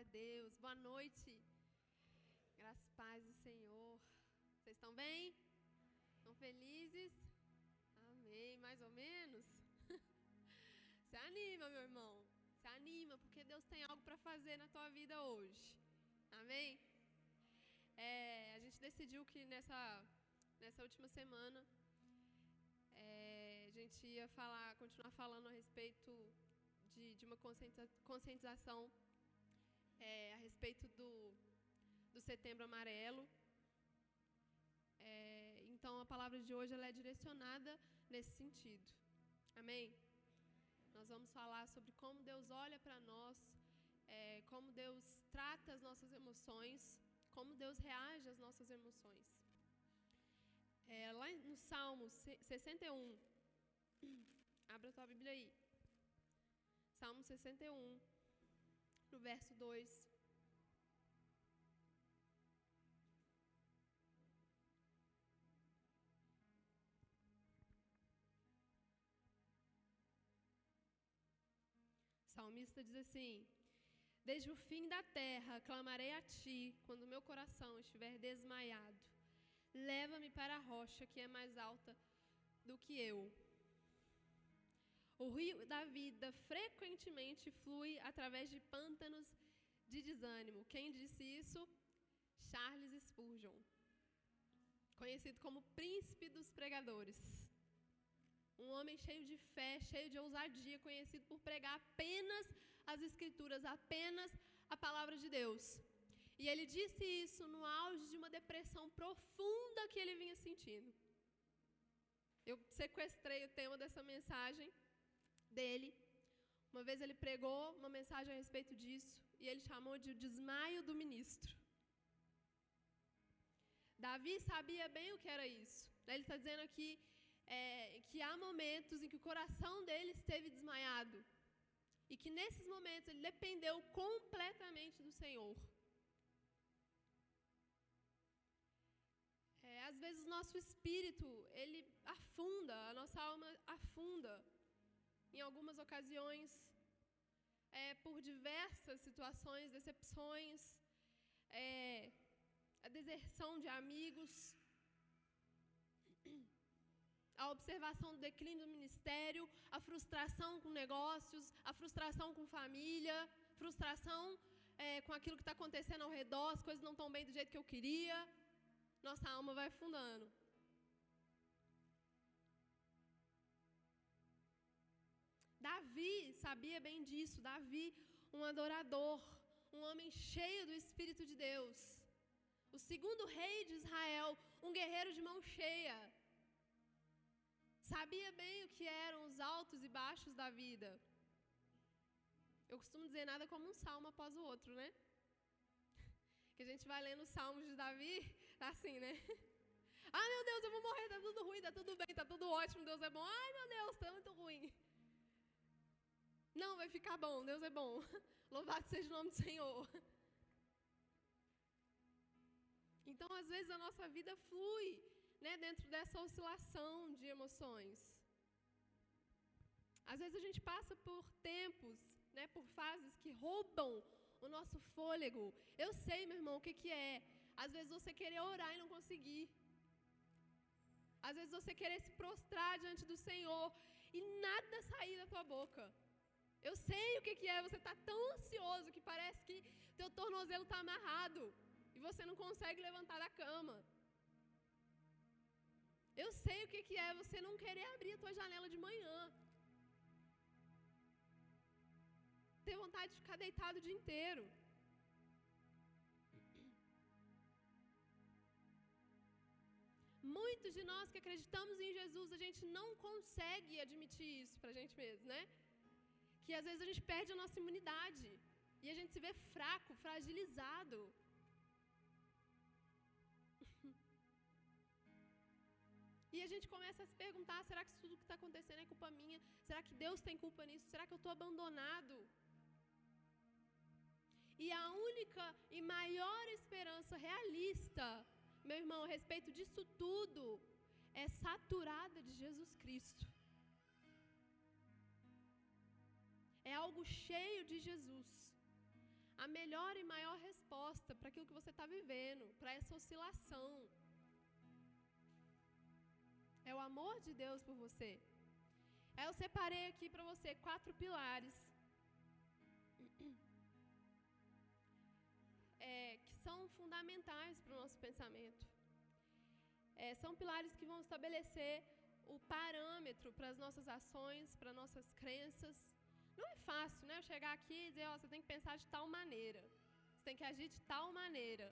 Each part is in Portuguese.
Glória a Deus. Boa noite. Graças e paz do Senhor. Vocês estão bem? Estão felizes? Amém. Mais ou menos? Se anima, meu irmão. Se anima, porque Deus tem algo para fazer na tua vida hoje. Amém? É, a gente decidiu que nessa, nessa última semana é, a gente ia falar, continuar falando a respeito de, de uma conscientização é, a respeito do, do Setembro Amarelo. É, então, a palavra de hoje ela é direcionada nesse sentido. Amém? Nós vamos falar sobre como Deus olha para nós, é, como Deus trata as nossas emoções, como Deus reage às nossas emoções. É, lá no Salmo 61, abra a tua Bíblia aí. Salmo 61, no verso 2. O salmista diz assim: Desde o fim da terra clamarei a ti, quando meu coração estiver desmaiado. Leva-me para a rocha que é mais alta do que eu. O rio da vida frequentemente flui através de pântanos de desânimo. Quem disse isso? Charles Spurgeon, conhecido como príncipe dos pregadores. Um homem cheio de fé, cheio de ousadia, conhecido por pregar apenas as Escrituras, apenas a palavra de Deus. E ele disse isso no auge de uma depressão profunda que ele vinha sentindo. Eu sequestrei o tema dessa mensagem dele. Uma vez ele pregou uma mensagem a respeito disso e ele chamou de desmaio do ministro. Davi sabia bem o que era isso. Ele está dizendo aqui é, que há momentos em que o coração dele esteve desmaiado e que nesses momentos ele dependeu completamente do Senhor. É, às vezes o nosso espírito ele afunda, a nossa alma afunda em algumas ocasiões, é, por diversas situações, decepções, é, a deserção de amigos, a observação do declínio do ministério, a frustração com negócios, a frustração com família, frustração é, com aquilo que está acontecendo ao redor, as coisas não estão bem do jeito que eu queria. Nossa alma vai afundando. Davi sabia bem disso. Davi, um adorador, um homem cheio do Espírito de Deus. O segundo rei de Israel, um guerreiro de mão cheia. Sabia bem o que eram os altos e baixos da vida. Eu costumo dizer nada como um salmo após o outro, né? Que a gente vai lendo os salmos de Davi, tá assim, né? Ah, meu Deus, eu vou morrer, tá tudo ruim, tá tudo bem, tá tudo ótimo, Deus é bom. Ai, meu Deus, tá muito ruim. Vai ficar bom, Deus é bom. Louvado seja o nome do Senhor. Então, às vezes, a nossa vida flui né, dentro dessa oscilação de emoções. Às vezes, a gente passa por tempos, né, por fases que roubam o nosso fôlego. Eu sei, meu irmão, o que, que é. Às vezes, você querer orar e não conseguir. Às vezes, você querer se prostrar diante do Senhor e nada sair da tua boca. Eu sei o que, que é você estar tá tão ansioso que parece que teu tornozelo está amarrado e você não consegue levantar da cama. Eu sei o que, que é você não querer abrir a tua janela de manhã. Ter vontade de ficar deitado o dia inteiro. Muitos de nós que acreditamos em Jesus, a gente não consegue admitir isso para a gente mesmo, né? Que às vezes a gente perde a nossa imunidade e a gente se vê fraco, fragilizado. e a gente começa a se perguntar: será que isso tudo que está acontecendo é culpa minha? Será que Deus tem culpa nisso? Será que eu estou abandonado? E a única e maior esperança realista, meu irmão, a respeito disso tudo, é saturada de Jesus Cristo. É algo cheio de Jesus. a melhor e maior resposta para aquilo que você está vivendo, para essa oscilação. É o amor de Deus por você. Eu separei aqui para você quatro pilares é, que são fundamentais para o nosso pensamento. É, são pilares que vão estabelecer o parâmetro para as nossas ações, para nossas crenças. Não é fácil, né? Eu chegar aqui e dizer, ó, você tem que pensar de tal maneira. Você tem que agir de tal maneira.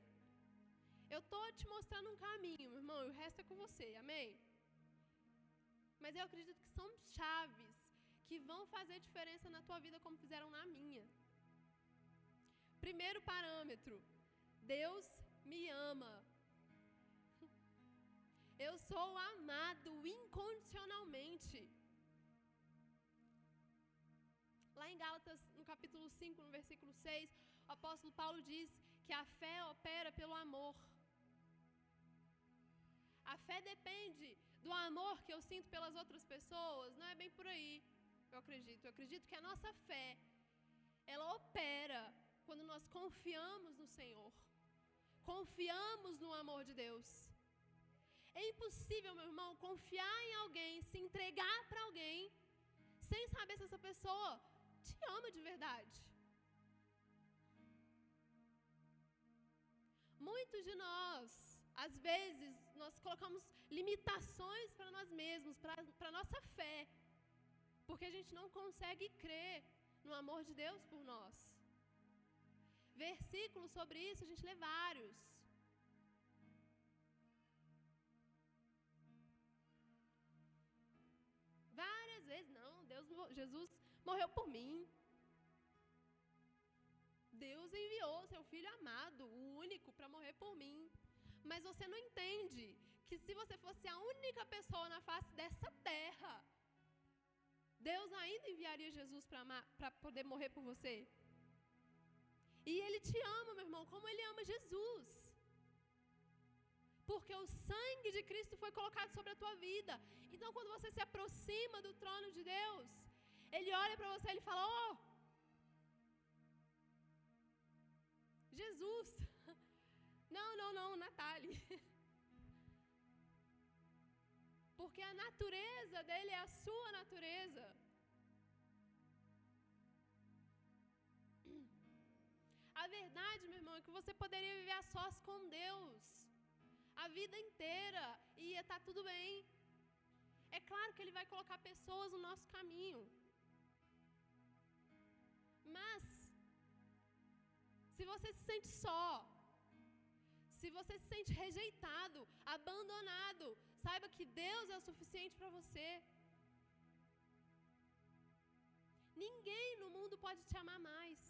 Eu estou te mostrando um caminho, meu irmão, e o resto é com você, amém? Mas eu acredito que são chaves que vão fazer diferença na tua vida como fizeram na minha. Primeiro parâmetro: Deus me ama. Eu sou amado incondicionalmente. Em Gálatas, no capítulo 5, no versículo 6, o apóstolo Paulo diz que a fé opera pelo amor. A fé depende do amor que eu sinto pelas outras pessoas. Não é bem por aí, eu acredito. Eu acredito que a nossa fé, ela opera quando nós confiamos no Senhor. Confiamos no amor de Deus. É impossível, meu irmão, confiar em alguém, se entregar para alguém, sem saber se essa pessoa te ama de verdade. Muitos de nós, às vezes, nós colocamos limitações para nós mesmos, para a nossa fé, porque a gente não consegue crer no amor de Deus por nós. Versículos sobre isso a gente lê vários. Várias vezes, não, Deus, Jesus morreu por mim. Deus enviou seu filho amado, o único, para morrer por mim. Mas você não entende que se você fosse a única pessoa na face dessa terra, Deus ainda enviaria Jesus para poder morrer por você. E Ele te ama, meu irmão, como Ele ama Jesus. Porque o sangue de Cristo foi colocado sobre a tua vida. Então, quando você se aproxima do trono de Deus, Ele olha para você e fala: Oh, Jesus. Não, não, não, Natália. Porque a natureza dele é a sua natureza. A verdade, meu irmão, é que você poderia viver a sós com Deus a vida inteira e ia estar tá tudo bem. É claro que Ele vai colocar pessoas no nosso caminho. Mas, se você se sente só, se você se sente rejeitado, abandonado, saiba que Deus é o suficiente para você. Ninguém no mundo pode te amar mais.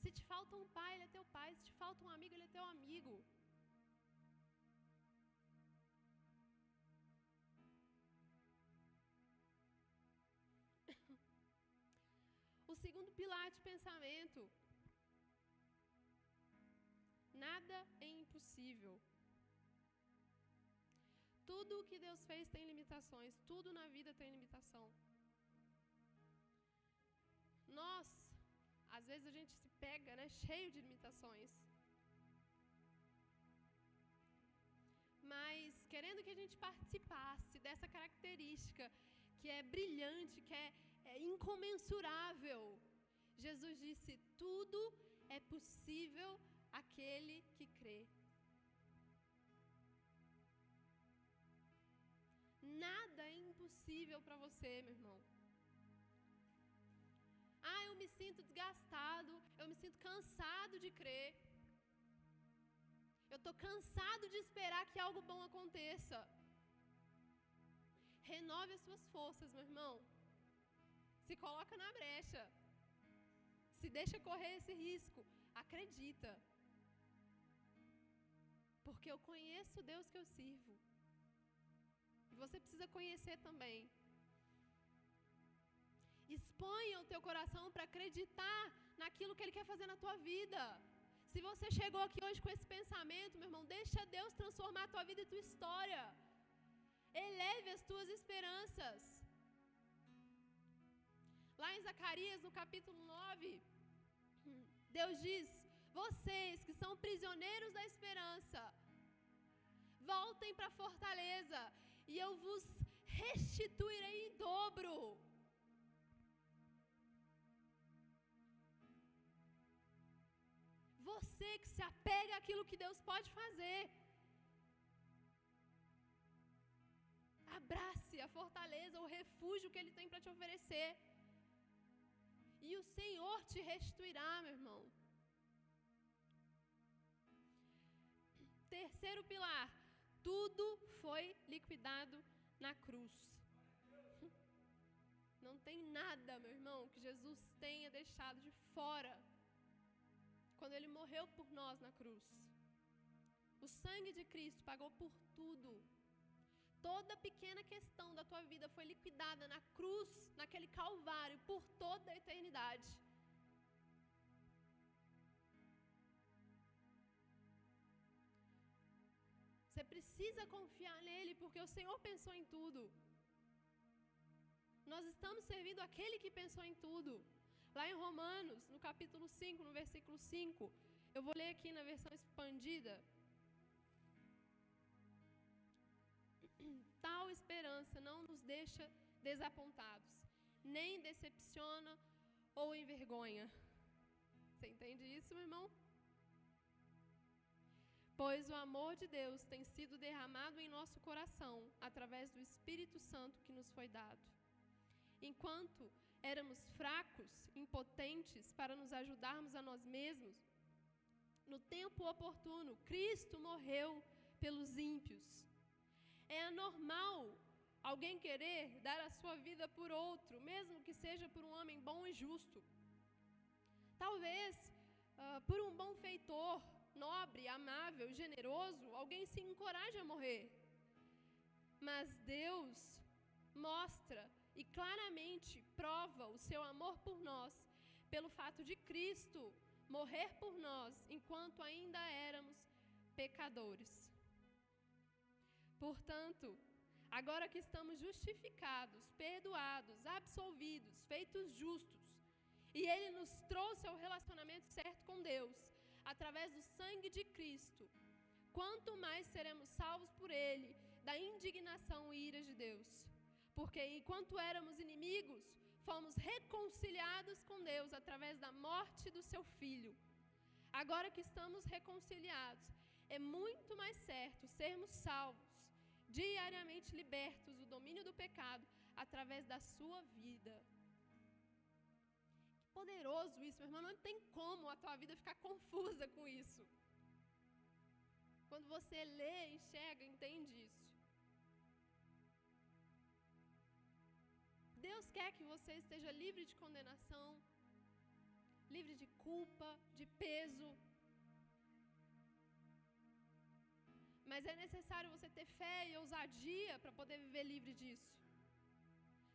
Se te falta um pai, ele é teu pai. Se te falta um amigo, ele é teu amigo. Segundo pilar de pensamento Nada é impossível. Tudo o que Deus fez tem limitações, tudo na vida tem limitação. Nós, às vezes a gente se pega, né, cheio de limitações. Mas querendo que a gente participasse dessa característica que é brilhante, que é, é incomensurável, Jesus disse: tudo é possível aquele que crê. Nada é impossível para você, meu irmão. Ah, eu me sinto desgastado, eu me sinto cansado de crer. Eu estou cansado de esperar que algo bom aconteça. Renove as suas forças, meu irmão. Se coloca na brecha. Se deixa correr esse risco. Acredita. Porque eu conheço o Deus que eu sirvo. E você precisa conhecer também. Exponha o teu coração para acreditar naquilo que Ele quer fazer na tua vida. Se você chegou aqui hoje com esse pensamento, meu irmão, deixa Deus transformar a tua vida e tua história. Eleve as tuas esperanças. Lá em Zacarias, no capítulo 9, Deus diz: Vocês que são prisioneiros da esperança, voltem para a fortaleza e eu vos restituirei em dobro. Você que se apega àquilo que Deus pode fazer. Abrace a fortaleza, o refúgio que Ele tem para te oferecer. E o Senhor te restituirá, meu irmão. Terceiro pilar: tudo foi liquidado na cruz. Não tem nada, meu irmão, que Jesus tenha deixado de fora quando ele morreu por nós na cruz. O sangue de Cristo pagou por tudo. Toda pequena questão da tua vida foi liquidada na cruz, naquele calvário, por toda a eternidade. Você precisa confiar nele, porque o Senhor pensou em tudo. Nós estamos servindo aquele que pensou em tudo. Lá em Romanos, no capítulo 5, no versículo 5, eu vou ler aqui na versão expandida. Tal esperança não nos deixa desapontados, nem decepciona ou envergonha. Você entende isso, meu irmão? Pois o amor de Deus tem sido derramado em nosso coração através do Espírito Santo que nos foi dado. Enquanto éramos fracos, impotentes para nos ajudarmos a nós mesmos, no tempo oportuno, Cristo morreu pelos ímpios. É anormal alguém querer dar a sua vida por outro, mesmo que seja por um homem bom e justo. Talvez uh, por um bom feitor, nobre, amável, generoso, alguém se encoraje a morrer. Mas Deus mostra e claramente prova o seu amor por nós pelo fato de Cristo morrer por nós enquanto ainda éramos pecadores. Portanto, agora que estamos justificados, perdoados, absolvidos, feitos justos, e Ele nos trouxe ao relacionamento certo com Deus, através do sangue de Cristo, quanto mais seremos salvos por Ele da indignação e ira de Deus. Porque enquanto éramos inimigos, fomos reconciliados com Deus através da morte do seu filho. Agora que estamos reconciliados, é muito mais certo sermos salvos, diariamente libertos do domínio do pecado através da sua vida. Que poderoso isso, meu irmão. Não tem como a tua vida ficar confusa com isso. Quando você lê, enxerga, entende isso. Deus quer que você esteja livre de condenação, livre de culpa, de peso. Mas é necessário você ter fé e ousadia para poder viver livre disso.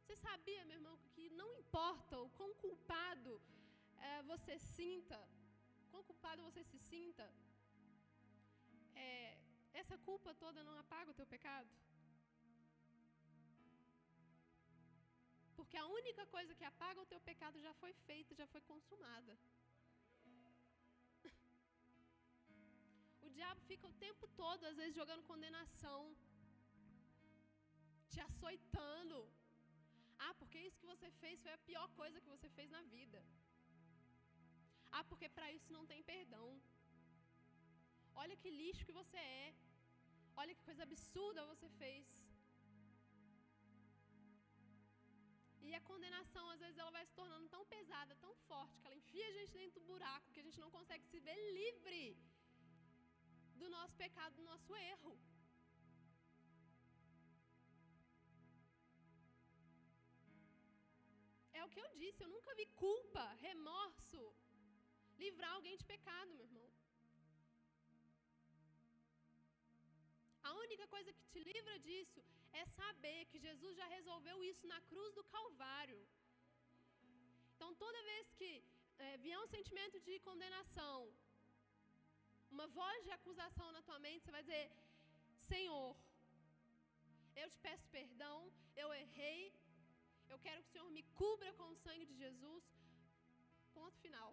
Você sabia, meu irmão, que não importa o quão culpado é, você sinta, quão culpado você se sinta, é, essa culpa toda não apaga o teu pecado? Porque a única coisa que apaga o teu pecado diabo fica o tempo todo, às vezes, jogando condenação, te açoitando. Ah, porque isso que você fez foi a pior coisa que você fez na vida. Ah, porque para isso não tem perdão. Olha que lixo que você é. Olha que coisa absurda você fez. E a condenação, às vezes, ela vai se tornando tão pesada, tão forte, que ela enfia a gente dentro do buraco, que a gente não consegue se ver livre do nosso pecado, do nosso erro. É o que eu disse, eu nunca vi culpa, remorso livrar alguém de pecado, meu irmão. A única coisa que te livra disso é saber que Jesus já resolveu isso na cruz do Calvário. Então, toda vez que é, vier um sentimento de condenação, uma voz de acusação na tua mente, você vai dizer: Senhor, eu te peço perdão, eu errei, Eu quero que o Senhor me cubra com o sangue de Jesus. Ponto final.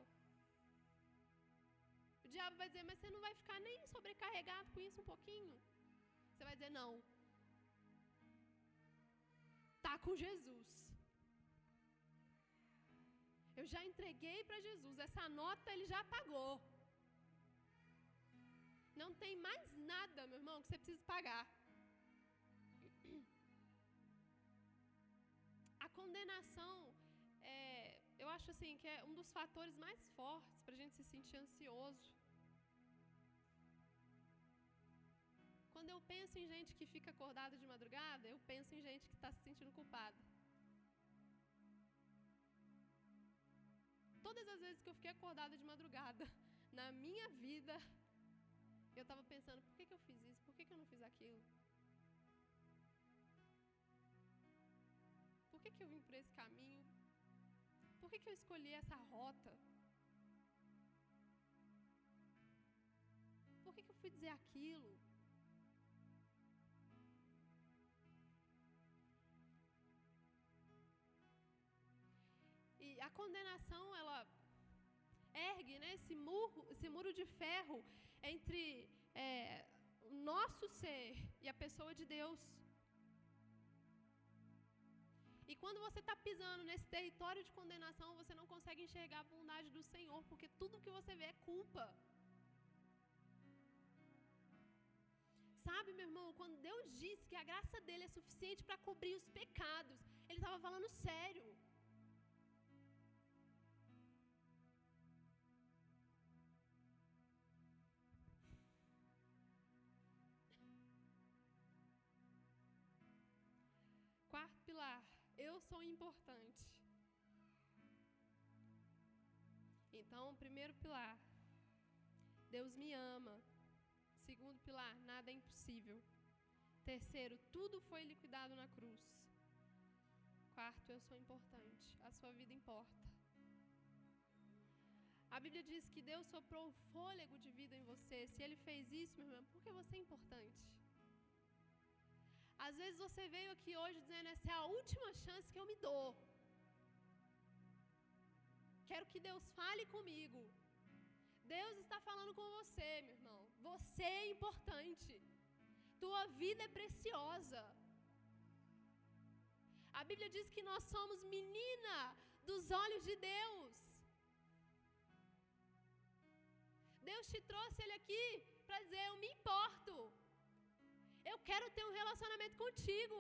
O diabo vai dizer, mas você não vai ficar nem sobrecarregado com isso um pouquinho? Você vai dizer, não. Tá com Jesus. Eu já entreguei para Jesus. Essa nota ele já pagou. Não tem mais nada, meu irmão, que você precisa pagar. A condenação, é, eu acho assim que é um dos fatores mais fortes para a gente se sentir ansioso. Quando eu penso em gente que fica acordada de madrugada, eu penso em gente que está se sentindo culpada. Todas as vezes que eu fiquei acordada de madrugada na minha vida, eu estava pensando: por que, que eu fiz isso? Por que, que eu não fiz aquilo? Por que, que eu vim por esse caminho? Por que, que eu escolhi essa rota? Por que, que eu fui dizer aquilo? E a condenação, ela ergue né, esse, muro, esse muro de ferro entre é, o nosso ser e a pessoa de Deus. E quando você está pisando nesse território de condenação, você não consegue enxergar a bondade do Senhor, porque tudo que você vê é culpa. Sabe, meu irmão, quando Deus disse que a graça dele é suficiente para cobrir os pecados, ele estava falando sério. Sou importante. Então, primeiro pilar, Deus me ama. Segundo pilar, nada é impossível. Terceiro, tudo foi liquidado na cruz. Quarto, eu sou importante. A sua vida importa. A Bíblia diz que Deus soprou o fôlego de vida em você. Se Ele fez isso, meu irmão, porque você é importante. Às vezes você veio aqui hoje dizendo: essa é a última chance que eu me dou. Quero que Deus fale comigo. Deus está falando com você, meu irmão. Você é importante. Tua vida é preciosa. A Bíblia diz que nós somos menina dos olhos de Deus. Deus te trouxe ele aqui para dizer: Eu me importo. Eu quero ter um relacionamento contigo.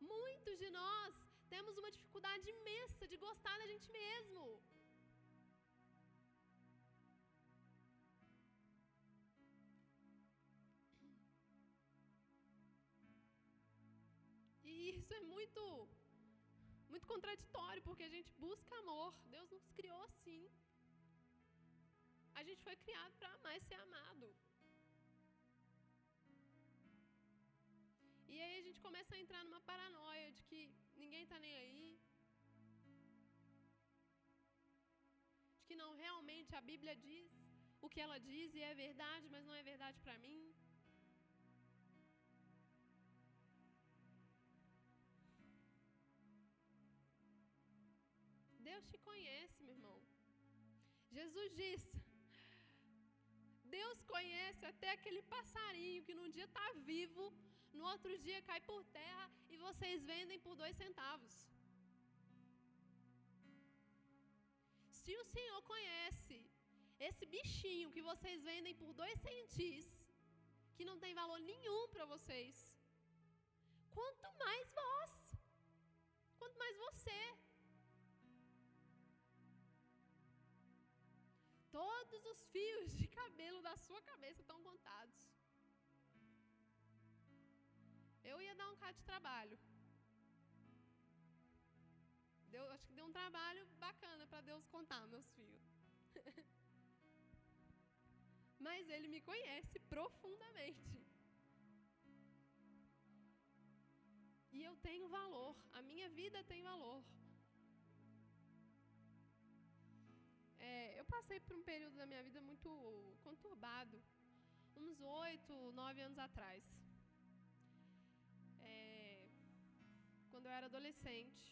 Muitos de nós temos uma dificuldade imensa de gostar da gente mesmo. E isso é muito muito contraditório, porque a gente busca amor. Deus nos criou assim. A gente foi criado para amar e ser amado. E aí a gente começa a entrar numa paranoia de que ninguém está nem aí. De que não realmente a Bíblia diz o que ela diz e é verdade, mas não é verdade para mim. Deus te conhece, meu irmão. Jesus disse: Deus conhece até aquele passarinho que num dia está vivo, no outro dia cai por terra e vocês vendem por dois centavos. Se o Senhor conhece esse bichinho que vocês vendem por dois centis, que não tem valor nenhum para vocês, quanto mais vós, quanto mais você. Todos os fios de cabelo da sua cabeça estão contados. Eu ia dar um cara de trabalho. Deu, acho que deu um trabalho bacana para Deus contar meus fios. Mas Ele me conhece profundamente. E eu tenho valor, a minha vida tem valor. É, eu passei por um período da minha vida muito conturbado, uns oito, nove anos atrás. É, quando eu era adolescente,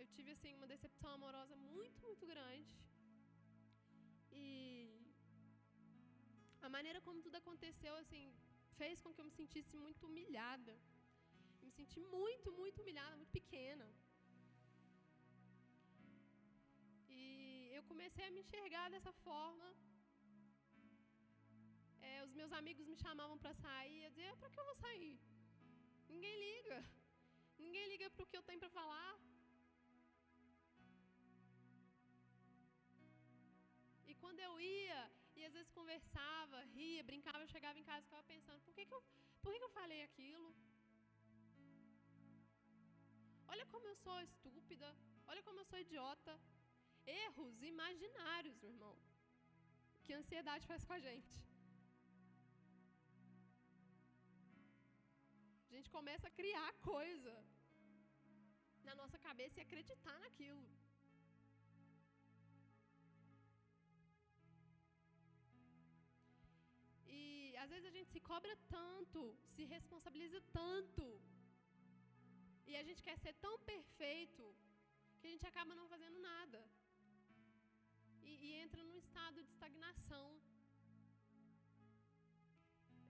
eu tive assim uma decepção amorosa muito, muito grande. E a maneira como tudo aconteceu assim fez com que eu me sentisse muito humilhada. me senti muito, muito humilhada, muito pequena. Comecei a me enxergar dessa forma. É, os meus amigos me chamavam para sair, eu dizia, para que eu vou sair? Ninguém liga. Ninguém liga para o que eu tenho para falar. E quando eu ia, e às vezes conversava, ria, brincava, eu chegava em casa e ficava pensando, por que, que, eu, por que, que eu falei aquilo? Olha como eu sou estúpida, olha como eu sou idiota. Erros imaginários, meu irmão. Que a ansiedade faz com a gente. A gente começa a criar coisa na nossa cabeça e acreditar naquilo. E às vezes a gente se cobra tanto, se responsabiliza tanto. E a gente quer ser tão perfeito que a gente acaba não fazendo nada. E, e entra num estado de estagnação.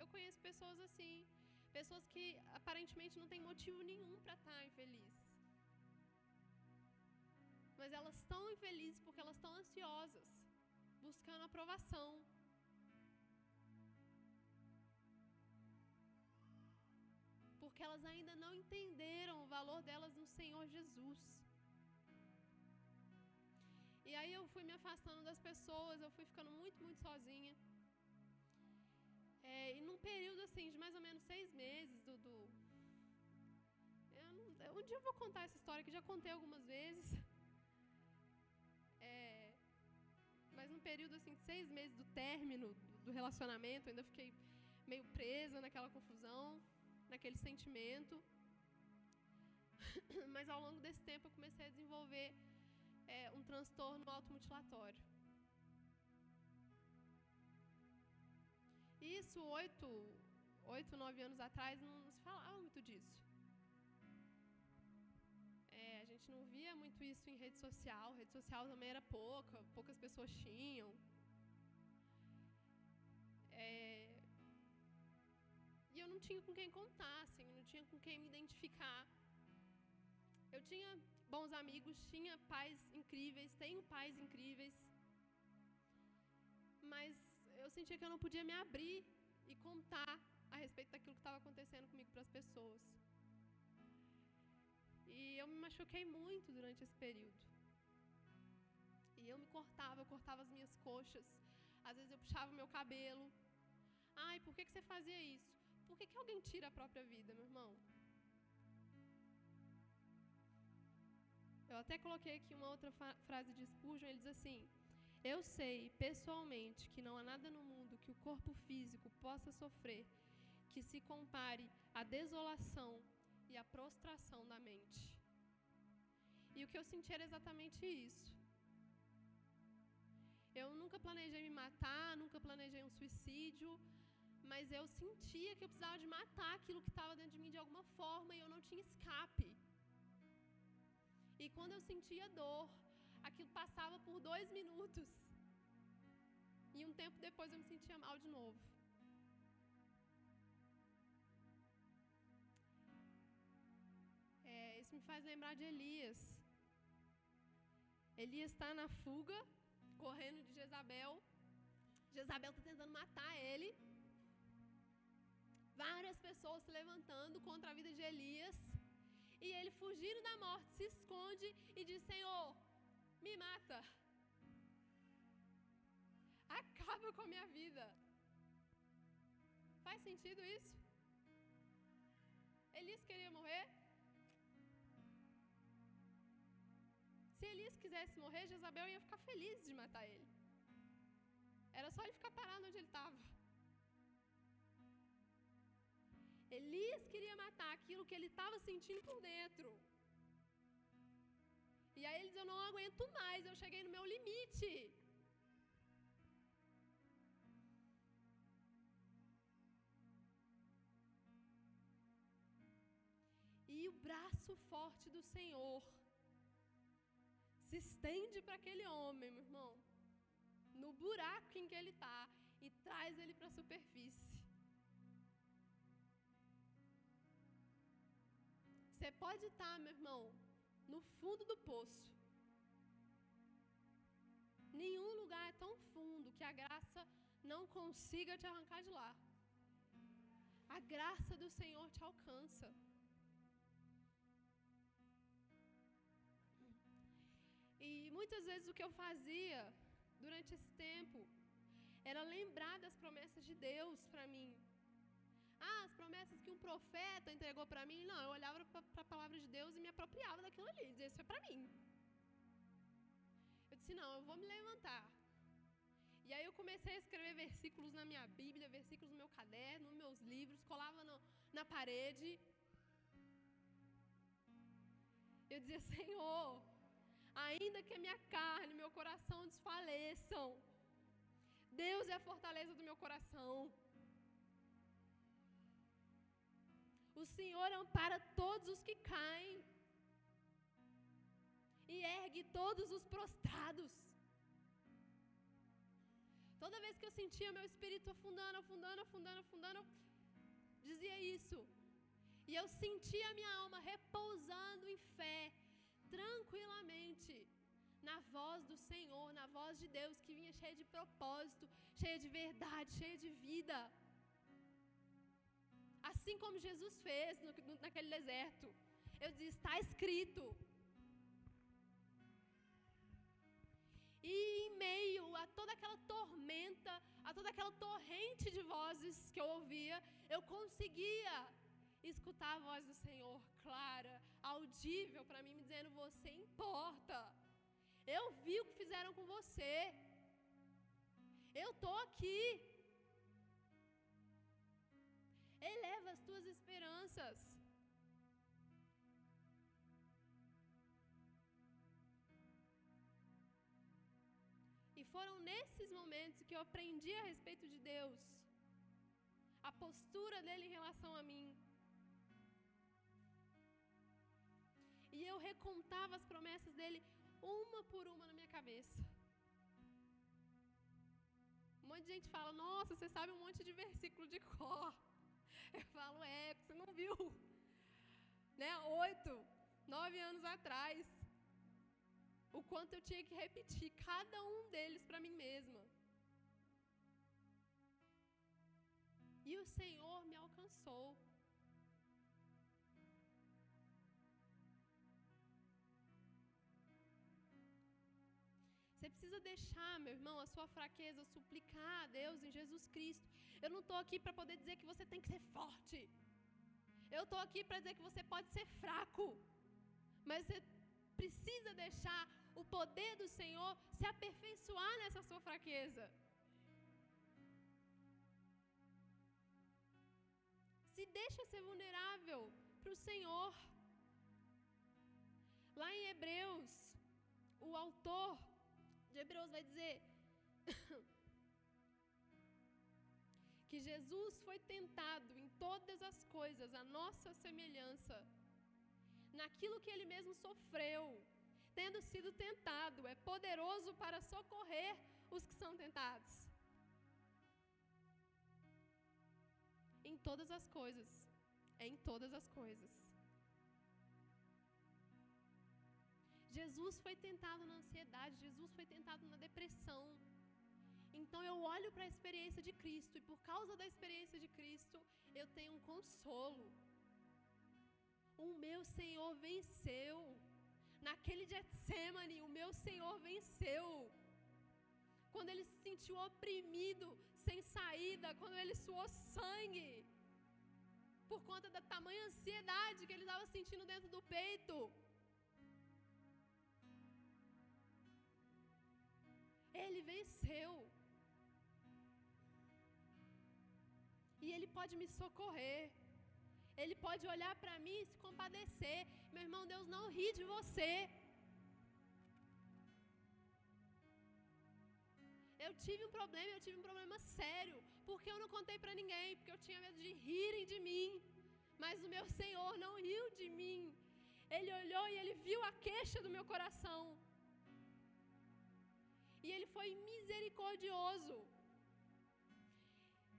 Eu conheço pessoas assim, pessoas que aparentemente não têm motivo nenhum para estar infeliz. Mas elas estão infelizes porque elas estão ansiosas, buscando aprovação. Porque elas ainda não entenderam o valor delas no Senhor Jesus. E aí eu fui me afastando das pessoas, eu fui ficando muito, muito sozinha. É, e num período assim de mais ou menos seis meses do. do não, um dia eu vou contar essa história que já contei algumas vezes. É, mas num período assim de seis meses do término do relacionamento, ainda fiquei meio presa naquela confusão, naquele sentimento. Mas ao longo desse tempo eu comecei a desenvolver é, um transtorno automutilatório. Isso oito, oito, nove anos atrás não se falava muito disso. É, a gente não via muito isso em rede social. Rede social também era pouca, poucas pessoas tinham. É, e eu não tinha com quem contar, assim, não tinha com quem me identificar. Eu tinha bons amigos, tinha pais incríveis, tenho pais incríveis, mas eu sentia que eu não podia me abrir e contar a respeito daquilo que estava acontecendo comigo para as pessoas. E eu me machuquei muito durante esse período. E eu me cortava, eu cortava as minhas coxas. Às vezes eu puxava o meu cabelo. Ai, por que, que você fazia isso? Por que, que alguém tira a própria vida, meu irmão? Eu até coloquei aqui uma outra frase de Spurgeon, ele diz assim: Eu sei pessoalmente que não há nada no mundo que o corpo físico possa sofrer que se compare à desolação e à prostração da mente. E o que eu senti era exatamente isso. Eu nunca planejei me matar, nunca planejei um suicídio, mas eu sentia que eu precisava de matar aquilo que estava dentro de mim de alguma forma e eu não tinha escape. E quando eu sentia dor, aquilo passava por dois minutos. E um tempo depois eu me sentia mal de novo. É, isso me faz lembrar de Elias. Elias está na fuga, correndo de Jezabel. Jezabel está tentando matar ele. Várias pessoas se levantando contra a vida de Elias. E ele, fugindo da morte, se esconde e diz: Senhor, me mata. Acaba com a minha vida. Faz sentido isso? Elias queria morrer? Se Elias quisesse morrer, Jezabel ia ficar feliz de matar ele. Era só ele ficar parado onde ele estava. Elias queria matar aquilo que ele estava sentindo por dentro. E aí ele diz: Eu não aguento mais, eu cheguei no meu limite. E o braço forte do Senhor se estende para aquele homem, meu irmão, no buraco em que ele está, e traz ele para a superfície. Você pode estar, meu irmão, no fundo do poço. Nenhum lugar é tão fundo que a graça não consiga te arrancar de lá. A graça do Senhor te alcança. E muitas vezes o que eu fazia durante esse tempo era lembrar das promessas de Deus para mim. Ah, as promessas que um profeta entregou para mim. Não, eu olhava para a palavra de Deus e me apropriava daquilo ali. Dizia, isso é para mim. Eu disse, não, eu vou me levantar. E aí eu comecei a escrever versículos na minha Bíblia, versículos no meu caderno, nos meus livros, colava no, na parede. Eu dizia, Senhor, ainda que a minha carne meu coração desfaleçam, Deus é a fortaleza do meu coração. O Senhor ampara todos os que caem e ergue todos os prostrados. Toda vez que eu sentia meu espírito afundando, afundando, afundando, afundando, eu dizia isso. E eu sentia minha alma repousando em fé, tranquilamente, na voz do Senhor, na voz de Deus que vinha cheia de propósito, cheia de verdade, cheia de vida. Assim como Jesus fez no, naquele deserto. Eu disse: está escrito. E em meio a toda aquela tormenta, a toda aquela torrente de vozes que eu ouvia, eu conseguia escutar a voz do Senhor clara, audível para mim, me dizendo: Você importa. Eu vi o que fizeram com você. Eu estou aqui. Eleva as tuas esperanças. E foram nesses momentos que eu aprendi a respeito de Deus, a postura dele em relação a mim. E eu recontava as promessas dele uma por uma na minha cabeça. Um monte de gente fala: Nossa, você sabe um monte de versículo de cor. Eu falo: É, você não viu. Né? Oito, nove anos atrás o quanto eu tinha que repetir cada um deles para mim mesma. E o Senhor me alcançou. Você precisa deixar, meu irmão, a sua fraqueza, suplicar a Deus em Jesus Cristo. Eu não estou aqui para poder dizer que você tem que ser forte. Eu estou aqui para dizer que você pode ser fraco. Mas você precisa deixar o poder do Senhor se aperfeiçoar nessa sua fraqueza. Se deixa ser vulnerável para o Senhor. Lá em Hebreus, o autor de Hebreus vai dizer que Jesus foi tentado em todas as coisas, a nossa semelhança, naquilo que ele mesmo sofreu tendo sido tentado, é poderoso para socorrer os que são tentados. Em todas as coisas, é em todas as coisas. Jesus foi tentado na ansiedade, Jesus foi tentado na depressão. Então eu olho para a experiência de Cristo e por causa da experiência de Cristo, eu tenho um consolo. O meu Senhor venceu. Naquele Getsemane, o meu Senhor venceu. Quando ele se sentiu oprimido, sem saída, quando ele suou sangue, por conta da tamanha ansiedade que ele estava sentindo dentro do peito. Ele venceu. E Ele pode me socorrer. Ele pode olhar para mim e se compadecer. Meu irmão, Deus não ri de você. Eu tive um problema, eu tive um problema sério, porque eu não contei para ninguém, porque eu tinha medo de rirem de mim. Mas o meu Senhor não riu de mim, Ele olhou e ele viu a queixa do meu coração. E ele foi misericordioso.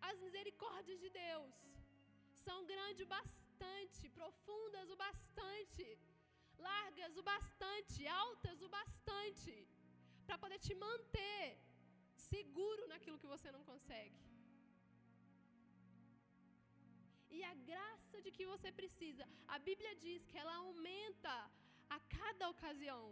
As misericórdias de Deus são grandes o bastante, profundas o bastante, largas o bastante, altas o bastante, para poder te manter seguro naquilo que você não consegue. E a graça de que você precisa, a Bíblia diz que ela aumenta a cada ocasião.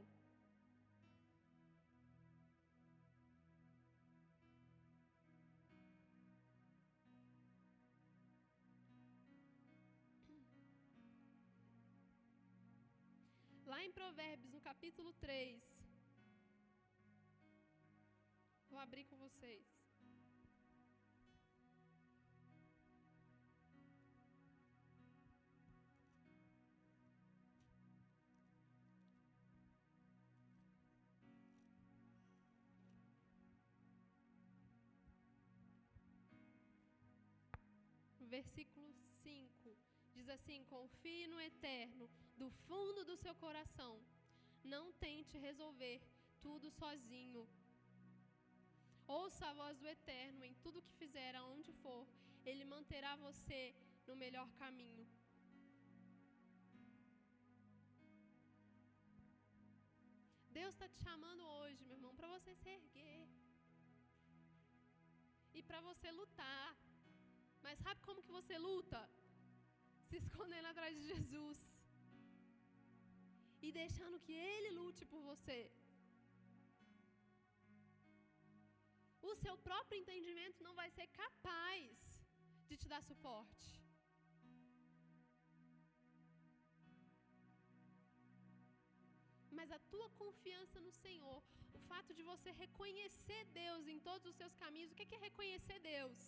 Em Provérbios, no capítulo 3. Vou abrir com vocês. versículo 5 diz assim: Confie no eterno do fundo do seu coração. Não tente resolver tudo sozinho. Ouça a voz do eterno em tudo que fizer, aonde for. Ele manterá você no melhor caminho. Deus está te chamando hoje, meu irmão, para você se erguer e para você lutar. Mas sabe como que você luta? Se escondendo atrás de Jesus. E deixando que Ele lute por você. O seu próprio entendimento não vai ser capaz de te dar suporte. Mas a tua confiança no Senhor, o fato de você reconhecer Deus em todos os seus caminhos, o que é reconhecer Deus?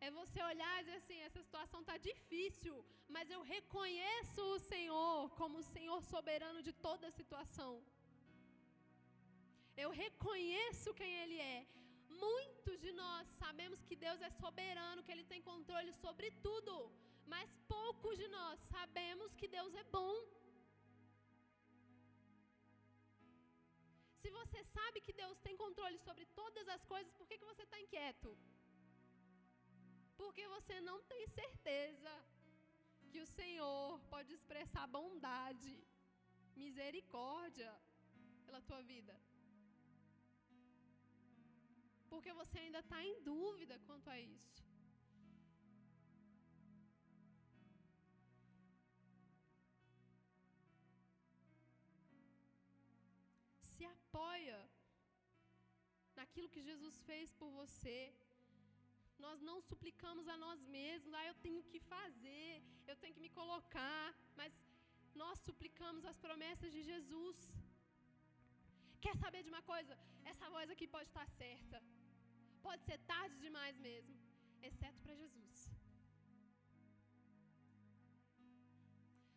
É você olhar e dizer assim: essa situação está difícil, mas eu reconheço o Senhor como o Senhor soberano de toda a situação. Eu reconheço quem Ele é. Muitos de nós sabemos que Deus é soberano, que Ele tem controle sobre tudo, mas poucos de nós sabemos que Deus é bom. Se você sabe que Deus tem controle sobre todas as coisas, por que, que você está inquieto? Porque você não tem certeza que o Senhor pode expressar bondade, misericórdia pela tua vida. Porque você ainda está em dúvida quanto a isso. Se apoia naquilo que Jesus fez por você. Nós não suplicamos a nós mesmos, ah, eu tenho que fazer, eu tenho que me colocar, mas nós suplicamos as promessas de Jesus. Quer saber de uma coisa? Essa voz aqui pode estar certa, pode ser tarde demais mesmo, exceto para Jesus.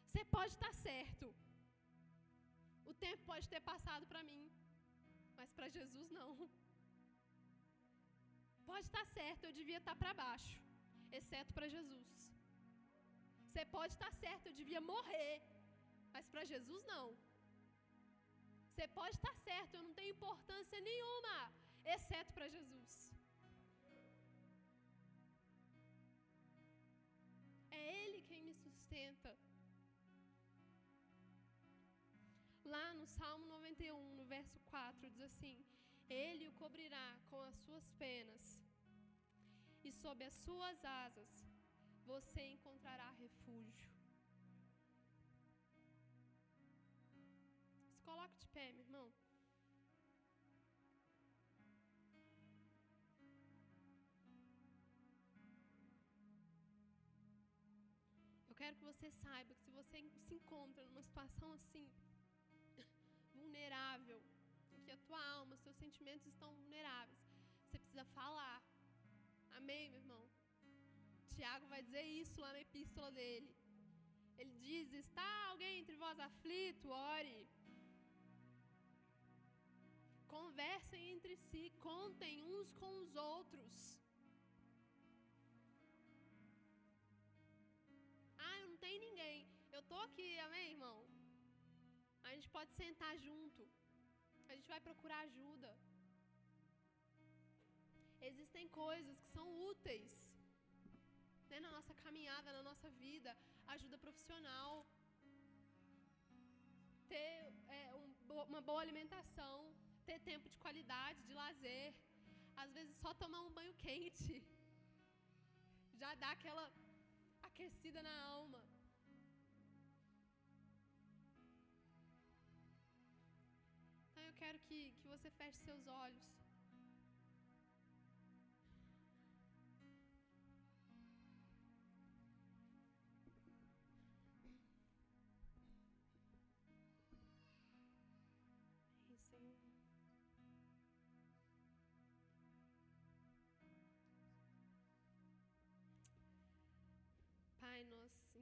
Você pode estar certo, o tempo pode ter passado para mim, mas para Jesus não. Pode estar certo, eu devia estar para baixo, exceto para Jesus. Você pode estar certo, eu devia morrer, mas para Jesus não. Você pode estar certo, eu não tenho importância nenhuma, exceto para Jesus. É Ele quem me sustenta. Lá no Salmo 91, no verso 4, diz assim: Ele o cobrirá com as suas penas, e sob as suas asas você encontrará refúgio. Se coloque de pé, meu irmão. Eu quero que você saiba que se você se encontra numa situação assim, vulnerável, em que a tua alma, os teus sentimentos estão vulneráveis, você precisa falar. Amém, meu irmão? Tiago vai dizer isso lá na epístola dele. Ele diz: Está alguém entre vós aflito? Ore. Conversem entre si, contem uns com os outros. Ah, não tem ninguém. tô aqui, amém, irmão? A gente pode sentar junto. A gente vai procurar ajuda. Existem coisas que são úteis né, na nossa caminhada, na nossa vida. Ajuda profissional. Ter é, um, uma boa alimentação. Ter tempo de qualidade, de lazer. Às vezes só tomar um banho quente. Já dá aquela aquecida na alma. Então eu quero que, que você feche seus olhos.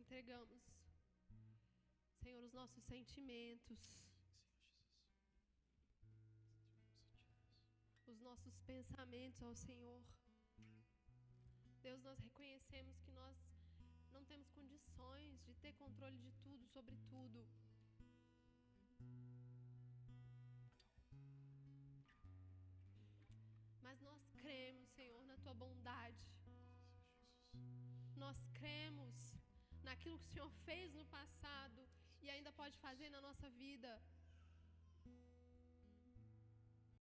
Entregamos, Senhor, os nossos sentimentos, os nossos pensamentos ao Senhor. Deus, nós reconhecemos que nós não temos condições de ter controle de tudo, sobre tudo. Mas nós cremos, Senhor, na tua bondade. Nós cremos naquilo que o Senhor fez no passado e ainda pode fazer na nossa vida.